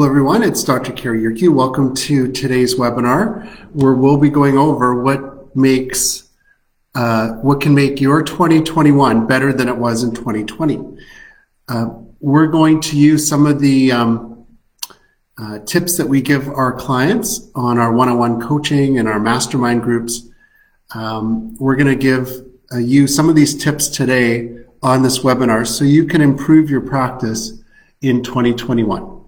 Hello, everyone. It's Dr. Yerke. Welcome to today's webinar, where we'll be going over what makes uh, what can make your 2021 better than it was in 2020. Uh, we're going to use some of the um, uh, tips that we give our clients on our one-on-one coaching and our mastermind groups. Um, we're going to give uh, you some of these tips today on this webinar so you can improve your practice in 2021.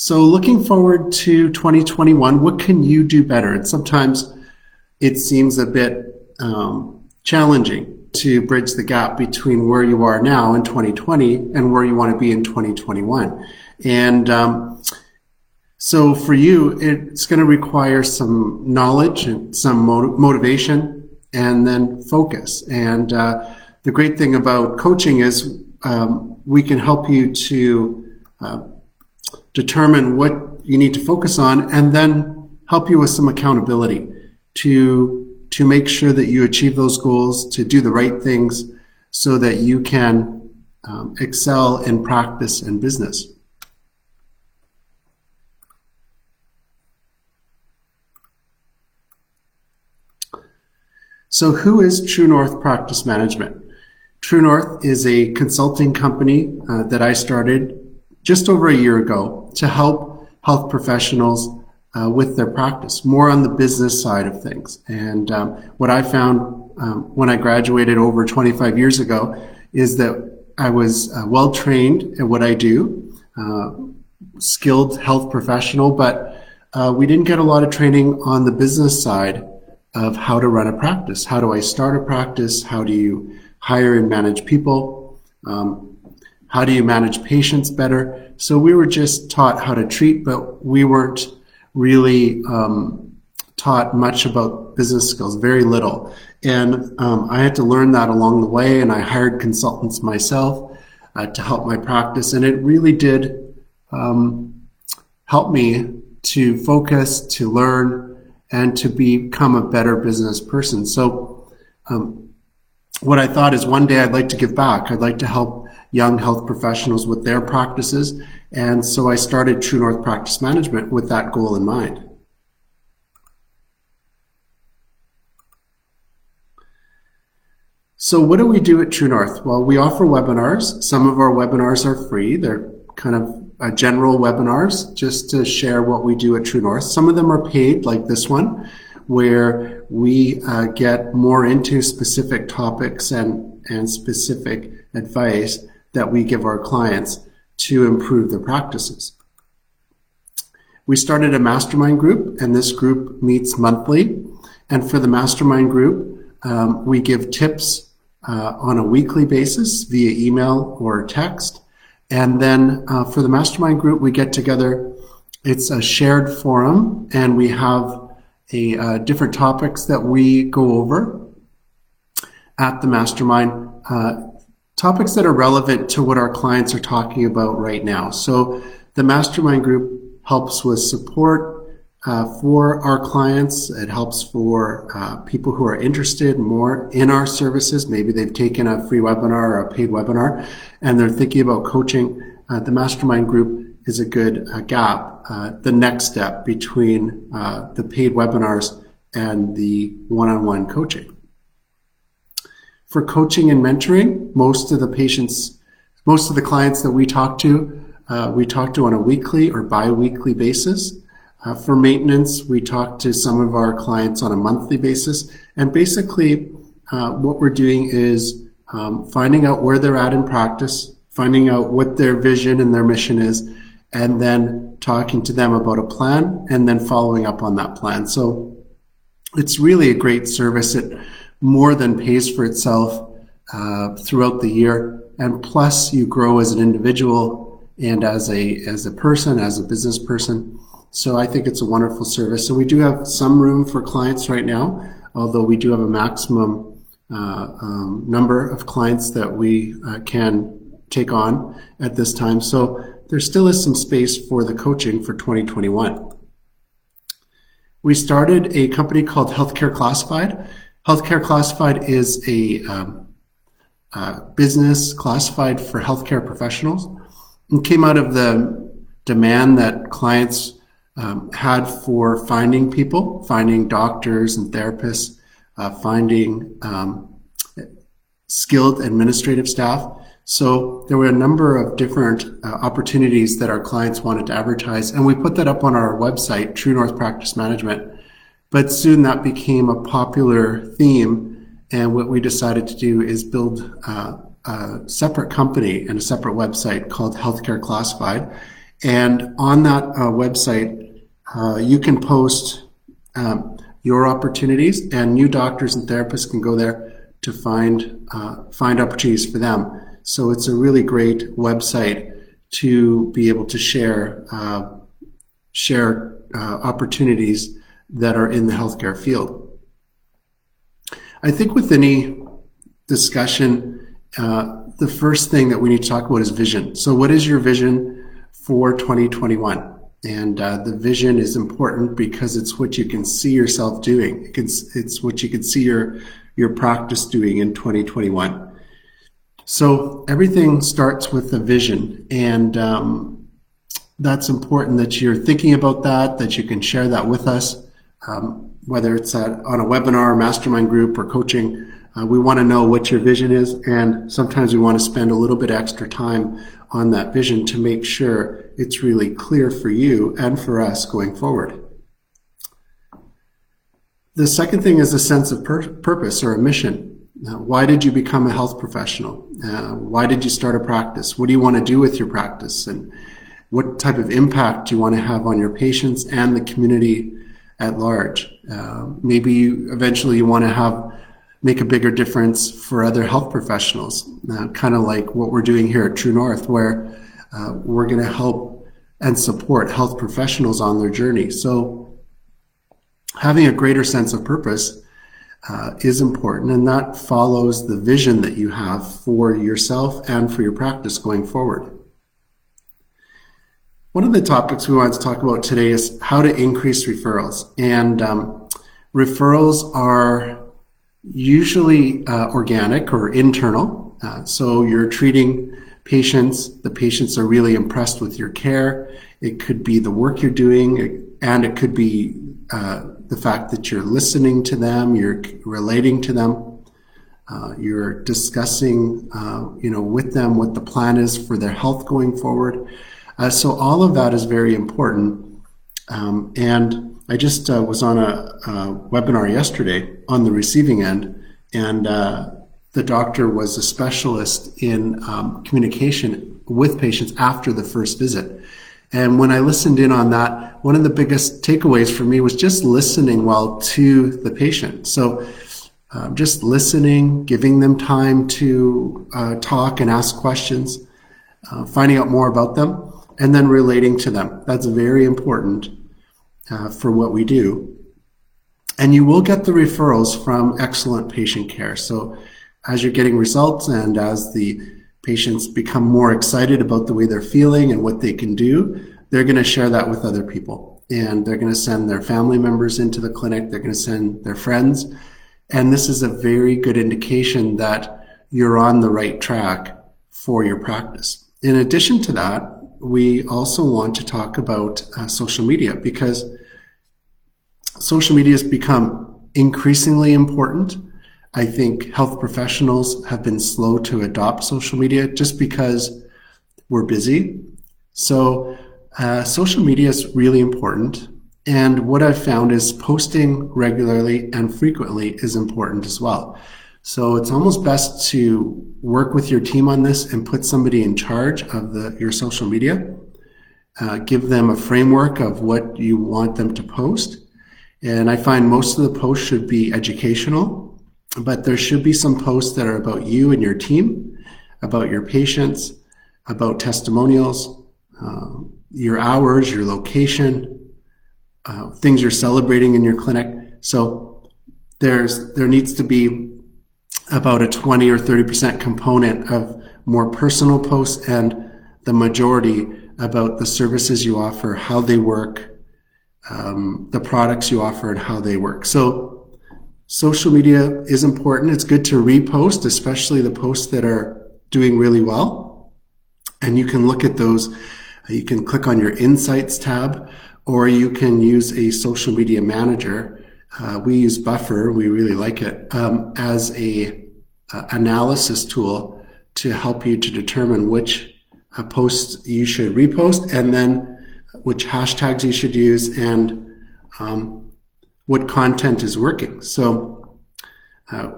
So looking forward to 2021, what can you do better? And sometimes it seems a bit um, challenging to bridge the gap between where you are now in 2020 and where you want to be in 2021. And um, so for you, it's going to require some knowledge and some motiv- motivation and then focus. And uh, the great thing about coaching is um, we can help you to uh, determine what you need to focus on, and then help you with some accountability to to make sure that you achieve those goals, to do the right things, so that you can um, excel in practice and business. So, who is True North Practice Management? True North is a consulting company uh, that I started just over a year ago to help health professionals uh, with their practice, more on the business side of things. And um, what I found um, when I graduated over 25 years ago is that I was uh, well trained at what I do, uh, skilled health professional, but uh, we didn't get a lot of training on the business side of how to run a practice. How do I start a practice? How do you hire and manage people? Um, how do you manage patients better? So we were just taught how to treat, but we weren't really um, taught much about business skills, very little. And um, I had to learn that along the way, and I hired consultants myself uh, to help my practice, and it really did um, help me to focus, to learn, and to become a better business person. So, um, what I thought is one day I'd like to give back. I'd like to help young health professionals with their practices. And so I started True North Practice Management with that goal in mind. So what do we do at True North? Well, we offer webinars. Some of our webinars are free. They're kind of uh, general webinars just to share what we do at True North. Some of them are paid, like this one, where we uh, get more into specific topics and, and specific advice that we give our clients to improve their practices. We started a mastermind group, and this group meets monthly. And for the mastermind group, um, we give tips uh, on a weekly basis via email or text. And then uh, for the mastermind group, we get together. It's a shared forum, and we have a uh, different topics that we go over at the mastermind. Uh, topics that are relevant to what our clients are talking about right now. So the mastermind group helps with support uh, for our clients. It helps for uh, people who are interested more in our services. Maybe they've taken a free webinar or a paid webinar and they're thinking about coaching. Uh, the mastermind group is a good uh, gap, uh, the next step between uh, the paid webinars and the one-on-one coaching. For coaching and mentoring, most of the patients, most of the clients that we talk to, uh, we talk to on a weekly or bi-weekly basis. Uh, for maintenance, we talk to some of our clients on a monthly basis. And basically, uh, what we're doing is um, finding out where they're at in practice, finding out what their vision and their mission is, and then talking to them about a plan and then following up on that plan. So it's really a great service. It more than pays for itself uh, throughout the year. And plus, you grow as an individual and as a as a person, as a business person. So I think it's a wonderful service. So we do have some room for clients right now, although we do have a maximum uh, um, number of clients that we uh, can take on at this time. So there still is some space for the coaching for 2021. We started a company called Healthcare Classified. Healthcare Classified is a, um, a business classified for healthcare professionals. It came out of the demand that clients um, had for finding people, finding doctors and therapists, uh, finding um, skilled administrative staff. So there were a number of different uh, opportunities that our clients wanted to advertise, and we put that up on our website, True North Practice Management. But soon that became a popular theme, and what we decided to do is build uh, a separate company and a separate website called Healthcare Classified. And on that uh, website, uh, you can post um, your opportunities, and new doctors and therapists can go there to find uh, find opportunities for them. So it's a really great website to be able to share uh, share uh, opportunities that are in the healthcare field. I think with any discussion, uh, the first thing that we need to talk about is vision. So, what is your vision for 2021? And uh, the vision is important because it's what you can see yourself doing. It can, it's what you can see your your practice doing in 2021. So everything starts with the vision, and um, that's important that you're thinking about that, that you can share that with us, um, whether it's at, on a webinar, mastermind group, or coaching. Uh, we want to know what your vision is, and sometimes we want to spend a little bit extra time on that vision to make sure it's really clear for you and for us going forward. The second thing is a sense of pur- purpose or a mission. Uh, why did you become a health professional? Uh, why did you start a practice? What do you want to do with your practice? And what type of impact do you want to have on your patients and the community at large? Uh, maybe you, eventually you want to have make a bigger difference for other health professionals, uh, kind of like what we're doing here at True North, where uh, we're going to help and support health professionals on their journey. So having a greater sense of purpose uh, is important, and that follows the vision that you have for yourself and for your practice going forward. One of the topics we wanted to talk about today is how to increase referrals. And um, referrals are usually uh, organic or internal. Uh, so you're treating patients, the patients are really impressed with your care. It could be the work you're doing, and it could be uh, the fact that you're listening to them, you're relating to them, uh, you're discussing, uh, you know, with them what the plan is for their health going forward. Uh, so all of that is very important. Um, and I just uh, was on a, a, webinar yesterday on the receiving end, and uh, the doctor was a specialist in um, communication with patients after the first visit. And when I listened in on that, one of the biggest takeaways for me was just listening well to the patient. So um, just listening, giving them time to uh, talk and ask questions, uh, finding out more about them, and then relating to them. That's very important uh, for what we do. And you will get the referrals from excellent patient care. So as you're getting results and as the patients become more excited about the way they're feeling and what they can do, they're going to share that with other people. And they're going to send their family members into the clinic. They're going to send their friends. And this is a very good indication that you're on the right track for your practice. In addition to that, we also want to talk about uh, social media because social media has become increasingly important I think health professionals have been slow to adopt social media just because we're busy. So, uh, social media is really important. And what I've found is posting regularly and frequently is important as well. So it's almost best to work with your team on this and put somebody in charge of the, your social media. Uh, give them a framework of what you want them to post. And I find most of the posts should be educational but there should be some posts that are about you and your team, about your patients, about testimonials, uh, your hours, your location, uh, things you're celebrating in your clinic. So there's there needs to be about a 20 or 30% component of more personal posts and the majority about the services you offer, how they work, um, the products you offer, and how they work. So Social media is important. It's good to repost, especially the posts that are doing really well. And you can look at those. You can click on your Insights tab, or you can use a social media manager. Uh, we use Buffer. We really like it um, as a uh, analysis tool to help you to determine which uh, posts you should repost and then which hashtags you should use and um, what content is working. So uh,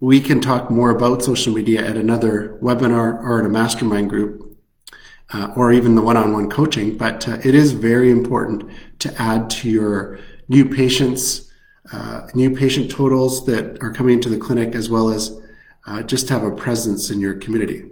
we can talk more about social media at another webinar or at a mastermind group uh, or even the one-on-one coaching, but uh, it is very important to add to your new patients, uh, new patient totals that are coming into the clinic as well as uh, just have a presence in your community.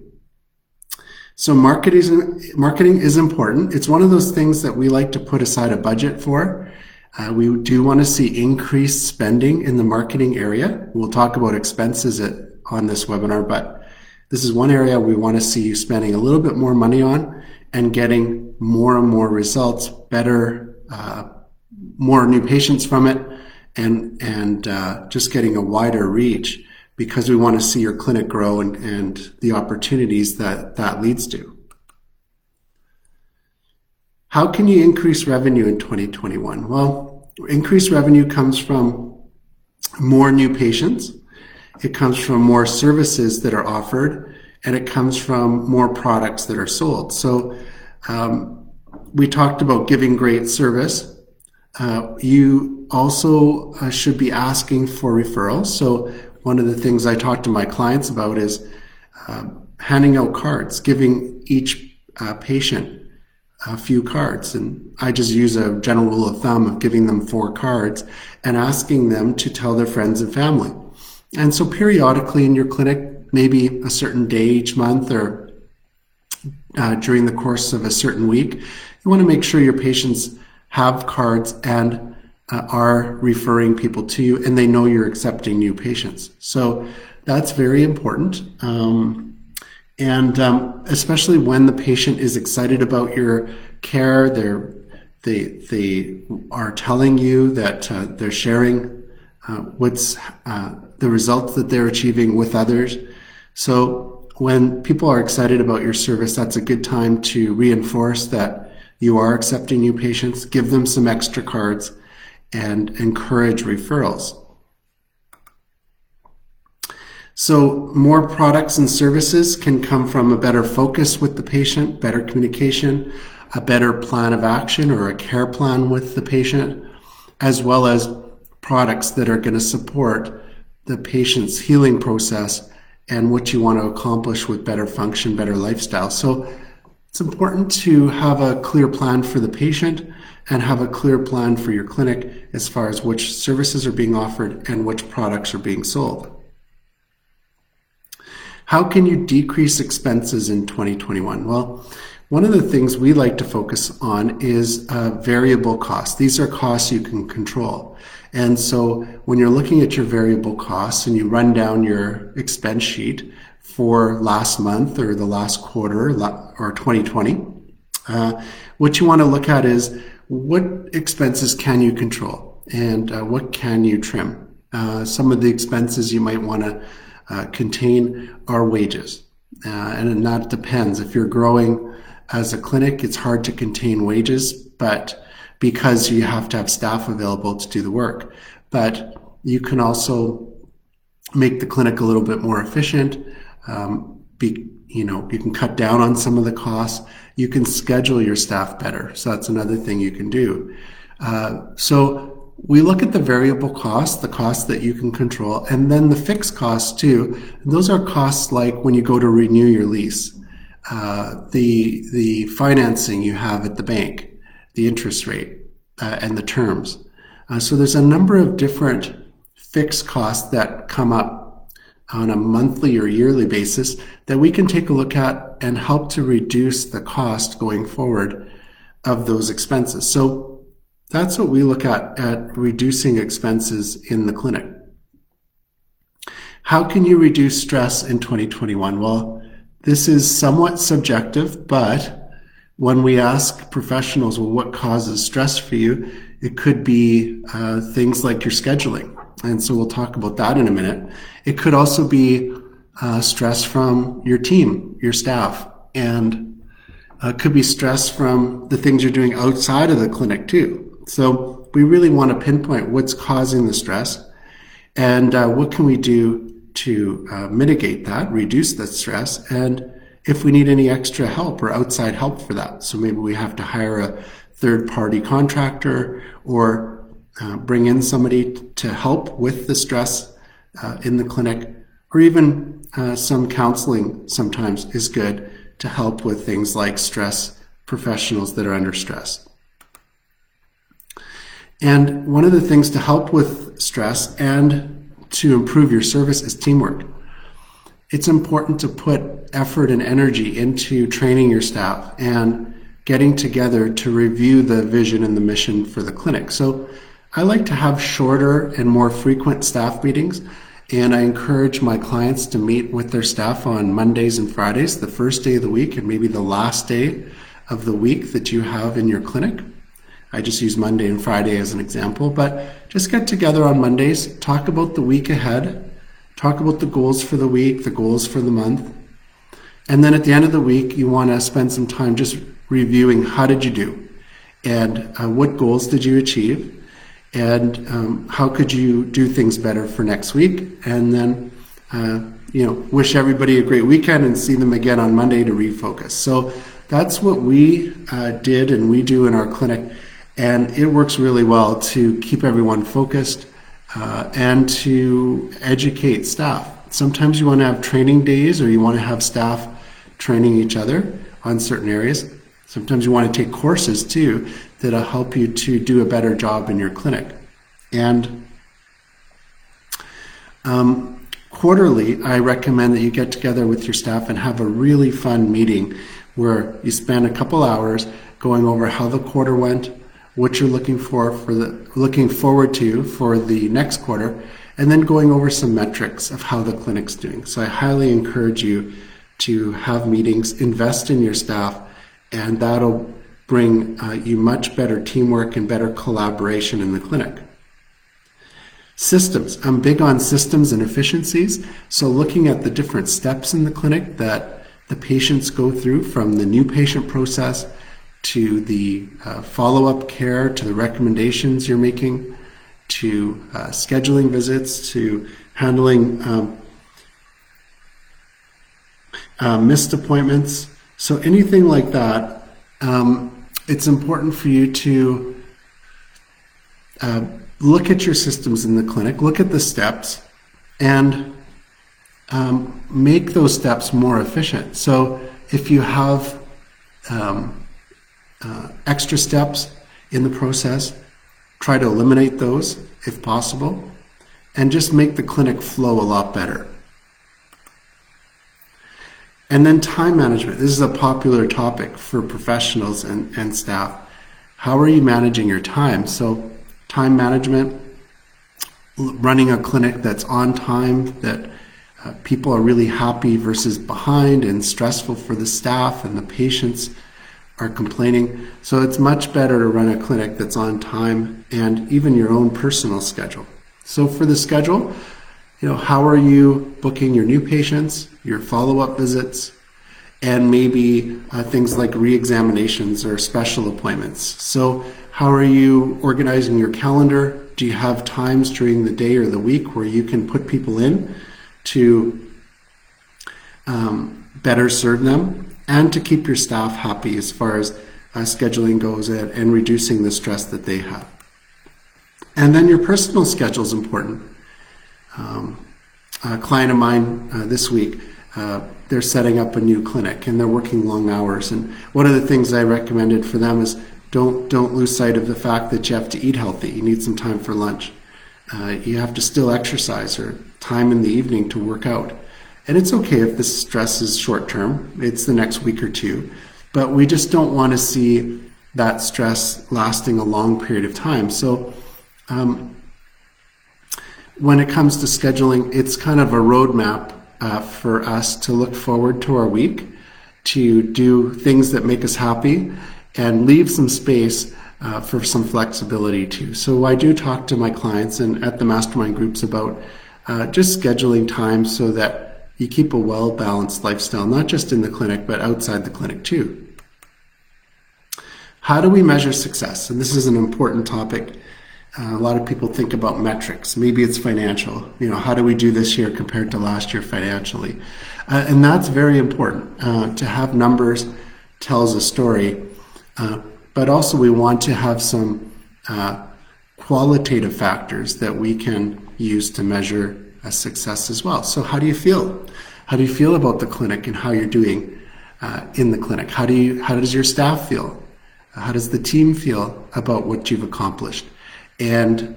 So marketing, marketing is important. It's one of those things that we like to put aside a budget for. Uh, we do want to see increased spending in the marketing area. We'll talk about expenses at, on this webinar, but this is one area we want to see you spending a little bit more money on and getting more and more results, better, uh, more new patients from it, and and uh, just getting a wider reach because we want to see your clinic grow and, and the opportunities that that leads to. How can you increase revenue in 2021? Well, increased revenue comes from more new patients. It comes from more services that are offered and it comes from more products that are sold. So, um, we talked about giving great service. Uh, you also uh, should be asking for referrals. So one of the things I talk to my clients about is uh, handing out cards, giving each uh, patient a few cards. And I just use a general rule of thumb of giving them four cards and asking them to tell their friends and family. And so periodically in your clinic, maybe a certain day each month or uh, during the course of a certain week, you want to make sure your patients have cards and uh, are referring people to you and they know you're accepting new patients. So that's very important. Um, and um, especially when the patient is excited about your care, they're, they, they are telling you that uh, they're sharing uh, what's uh, the results that they're achieving with others. So when people are excited about your service, that's a good time to reinforce that you are accepting new patients, give them some extra cards, and encourage referrals. So more products and services can come from a better focus with the patient, better communication, a better plan of action or a care plan with the patient, as well as products that are going to support the patient's healing process and what you want to accomplish with better function, better lifestyle. So it's important to have a clear plan for the patient and have a clear plan for your clinic as far as which services are being offered and which products are being sold. How can you decrease expenses in 2021? Well, one of the things we like to focus on is uh, variable costs. These are costs you can control. And so when you're looking at your variable costs and you run down your expense sheet for last month or the last quarter or 2020, uh, what you want to look at is what expenses can you control and uh, what can you trim? Uh, some of the expenses you might want to uh, contain are wages. Uh, and that depends. If you're growing as a clinic, it's hard to contain wages, but because you have to have staff available to do the work. But you can also make the clinic a little bit more efficient. Um, be, you know, you can cut down on some of the costs. You can schedule your staff better. So that's another thing you can do. Uh, so we look at the variable costs, the costs that you can control, and then the fixed costs too. And those are costs like when you go to renew your lease, uh, the the financing you have at the bank, the interest rate, uh, and the terms. Uh, so there's a number of different fixed costs that come up on a monthly or yearly basis that we can take a look at and help to reduce the cost going forward of those expenses. So that's what we look at at reducing expenses in the clinic. How can you reduce stress in 2021? Well, this is somewhat subjective, but when we ask professionals, well, what causes stress for you? It could be uh, things like your scheduling And so we'll talk about that in a minute. It could also be uh, stress from your team, your staff, and uh, could be stress from the things you're doing outside of the clinic too. So we really want to pinpoint what's causing the stress and uh, what can we do to uh, mitigate that, reduce the stress, and if we need any extra help or outside help for that. So maybe we have to hire a third party contractor or uh, bring in somebody to help with the stress uh, in the clinic, or even uh, some counseling sometimes is good to help with things like stress professionals that are under stress. And one of the things to help with stress and to improve your service is teamwork. It's important to put effort and energy into training your staff and getting together to review the vision and the mission for the clinic. So I like to have shorter and more frequent staff meetings. And I encourage my clients to meet with their staff on Mondays and Fridays, the first day of the week and maybe the last day of the week that you have in your clinic. I just use Monday and Friday as an example, but just get together on Mondays, talk about the week ahead, talk about the goals for the week, the goals for the month. And then at the end of the week, you want to spend some time just reviewing how did you do and uh, what goals did you achieve and um, how could you do things better for next week and then uh, you know wish everybody a great weekend and see them again on monday to refocus so that's what we uh, did and we do in our clinic and it works really well to keep everyone focused uh, and to educate staff. Sometimes you want to have training days or you want to have staff training each other on certain areas. Sometimes you want to take courses too that'll help you to do a better job in your clinic. And um, quarterly, I recommend that you get together with your staff and have a really fun meeting where you spend a couple hours going over how the quarter went, what you're looking for for the looking forward to for the next quarter, and then going over some metrics of how the clinic's doing. So I highly encourage you to have meetings, invest in your staff, and that'll bring uh, you much better teamwork and better collaboration in the clinic. Systems. I'm big on systems and efficiencies. So looking at the different steps in the clinic that the patients go through from the new patient process to the uh, follow up care, to the recommendations you're making, to uh, scheduling visits, to handling um, uh, missed appointments. So, anything like that, um, it's important for you to uh, look at your systems in the clinic, look at the steps, and um, make those steps more efficient. So, if you have um, uh, extra steps in the process. Try to eliminate those if possible, and just make the clinic flow a lot better. And then time management. This is a popular topic for professionals and, and staff. How are you managing your time? So, time management, running a clinic that's on time, that uh, people are really happy versus behind and stressful for the staff and the patients are complaining. So it's much better to run a clinic that's on time and even your own personal schedule. So for the schedule, you know, how are you booking your new patients, your follow-up visits, and maybe uh, things like re-examinations or special appointments. So how are you organizing your calendar? Do you have times during the day or the week where you can put people in to um, better serve them and to keep your staff happy as far as uh, scheduling goes and, and reducing the stress that they have. And then your personal schedule is important. Um, a client of mine uh, this week, uh, they're setting up a new clinic and they're working long hours. And one of the things I recommended for them is don't don't lose sight of the fact that you have to eat healthy. You need some time for lunch. Uh, you have to still exercise or time in the evening to work out. And it's okay if the stress is short term, it's the next week or two, but we just don't want to see that stress lasting a long period of time. So, um, when it comes to scheduling, it's kind of a roadmap uh, for us to look forward to our week, to do things that make us happy, and leave some space uh, for some flexibility too. So I do talk to my clients and at the mastermind groups about uh, just scheduling time so that you keep a well balanced lifestyle, not just in the clinic, but outside the clinic too. How do we measure success? And this is an important topic. Uh, a lot of people think about metrics. Maybe it's financial. You know, how do we do this year compared to last year financially? Uh, and that's very important. Uh, to have numbers tells a story, uh, but also we want to have some uh, qualitative factors that we can use to measure a success as well. So, how do you feel? How do you feel about the clinic and how you're doing uh, in the clinic? How do you? How does your staff feel? How does the team feel about what you've accomplished? And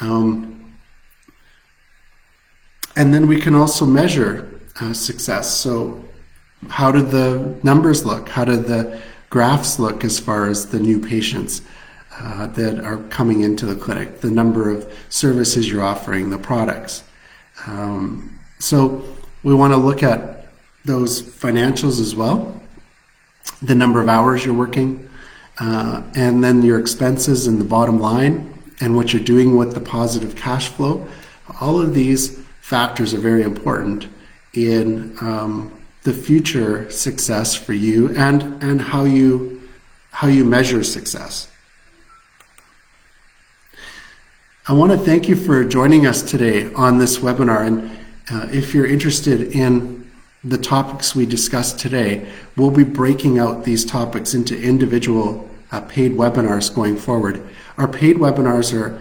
um, and then we can also measure uh, success. So, how do the numbers look? How do the graphs look as far as the new patients uh, that are coming into the clinic, the number of services you're offering, the products? Um, so, we want to look at those financials as well, the number of hours you're working, uh, and then your expenses and the bottom line, and what you're doing with the positive cash flow. All of these factors are very important in um, the future success for you and and how you how you measure success. I want to thank you for joining us today on this webinar. And uh, if you're interested in the topics we discussed today, we'll be breaking out these topics into individual uh, paid webinars going forward. Our paid webinars are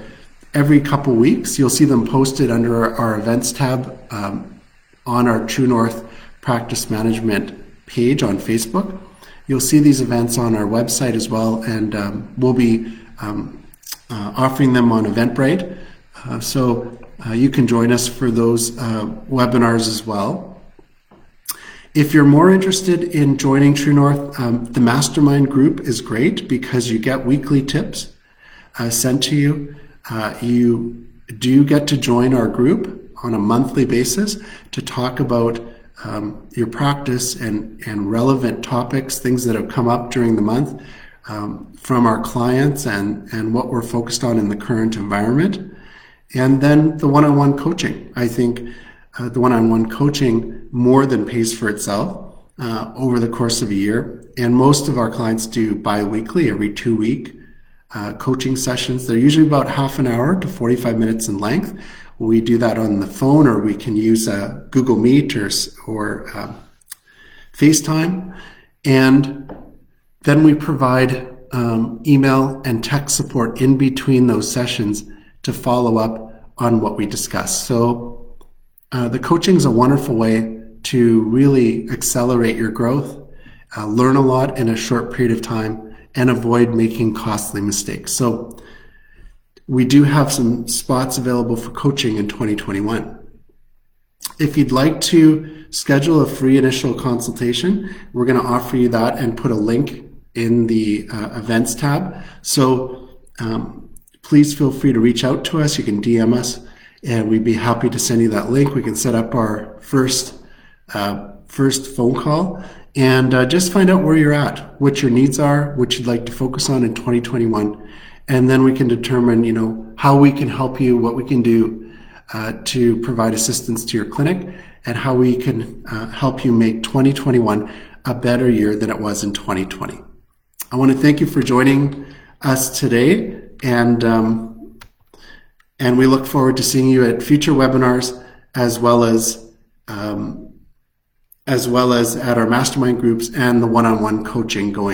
every couple weeks. You'll see them posted under our, events tab um, on our True North Practice Management page on Facebook. You'll see these events on our website as well, and um, we'll be um, uh, offering them on Eventbrite. Uh, so uh, you can join us for those webinars as well. If you're more interested in joining True North, um, the mastermind group is great because you get weekly tips uh, sent to you. Uh, you do get to join our group on a monthly basis to talk about um, your practice and, and relevant topics, things that have come up during the month um, from our clients and, and what we're focused on in the current environment. And then the one on one coaching. I think uh, the one on one coaching more than pays for itself uh, over the course of a year. And most of our clients do bi weekly, every two week uh, coaching sessions. They're usually about half an hour to 45 minutes in length. We do that on the phone, or we can use a uh, Google Meet or, or uh, FaceTime. And then we provide um, email and text support in between those sessions to follow up on what we discuss. So uh, the coaching is a wonderful way to really accelerate your growth, uh, learn a lot in a short period of time, and avoid making costly mistakes. So we do have some spots available for coaching in 2021. If you'd like to schedule a free initial consultation, we're going to offer you that and put a link in the uh, events tab. So um, please feel free to reach out to us. You can DM us, and we'd be happy to send you that link. We can set up our first uh, first phone call and uh, just find out where you're at, what your needs are, what you'd like to focus on in 2021, and then we can determine, you know, how we can help you, what we can do uh, to provide assistance to your clinic, and how we can uh, help you make 2021 a better year than it was in 2020. I want to thank you for joining us today, and um, and we look forward to seeing you at future webinars as well as um, as well as at our mastermind groups and the one-on-one coaching going.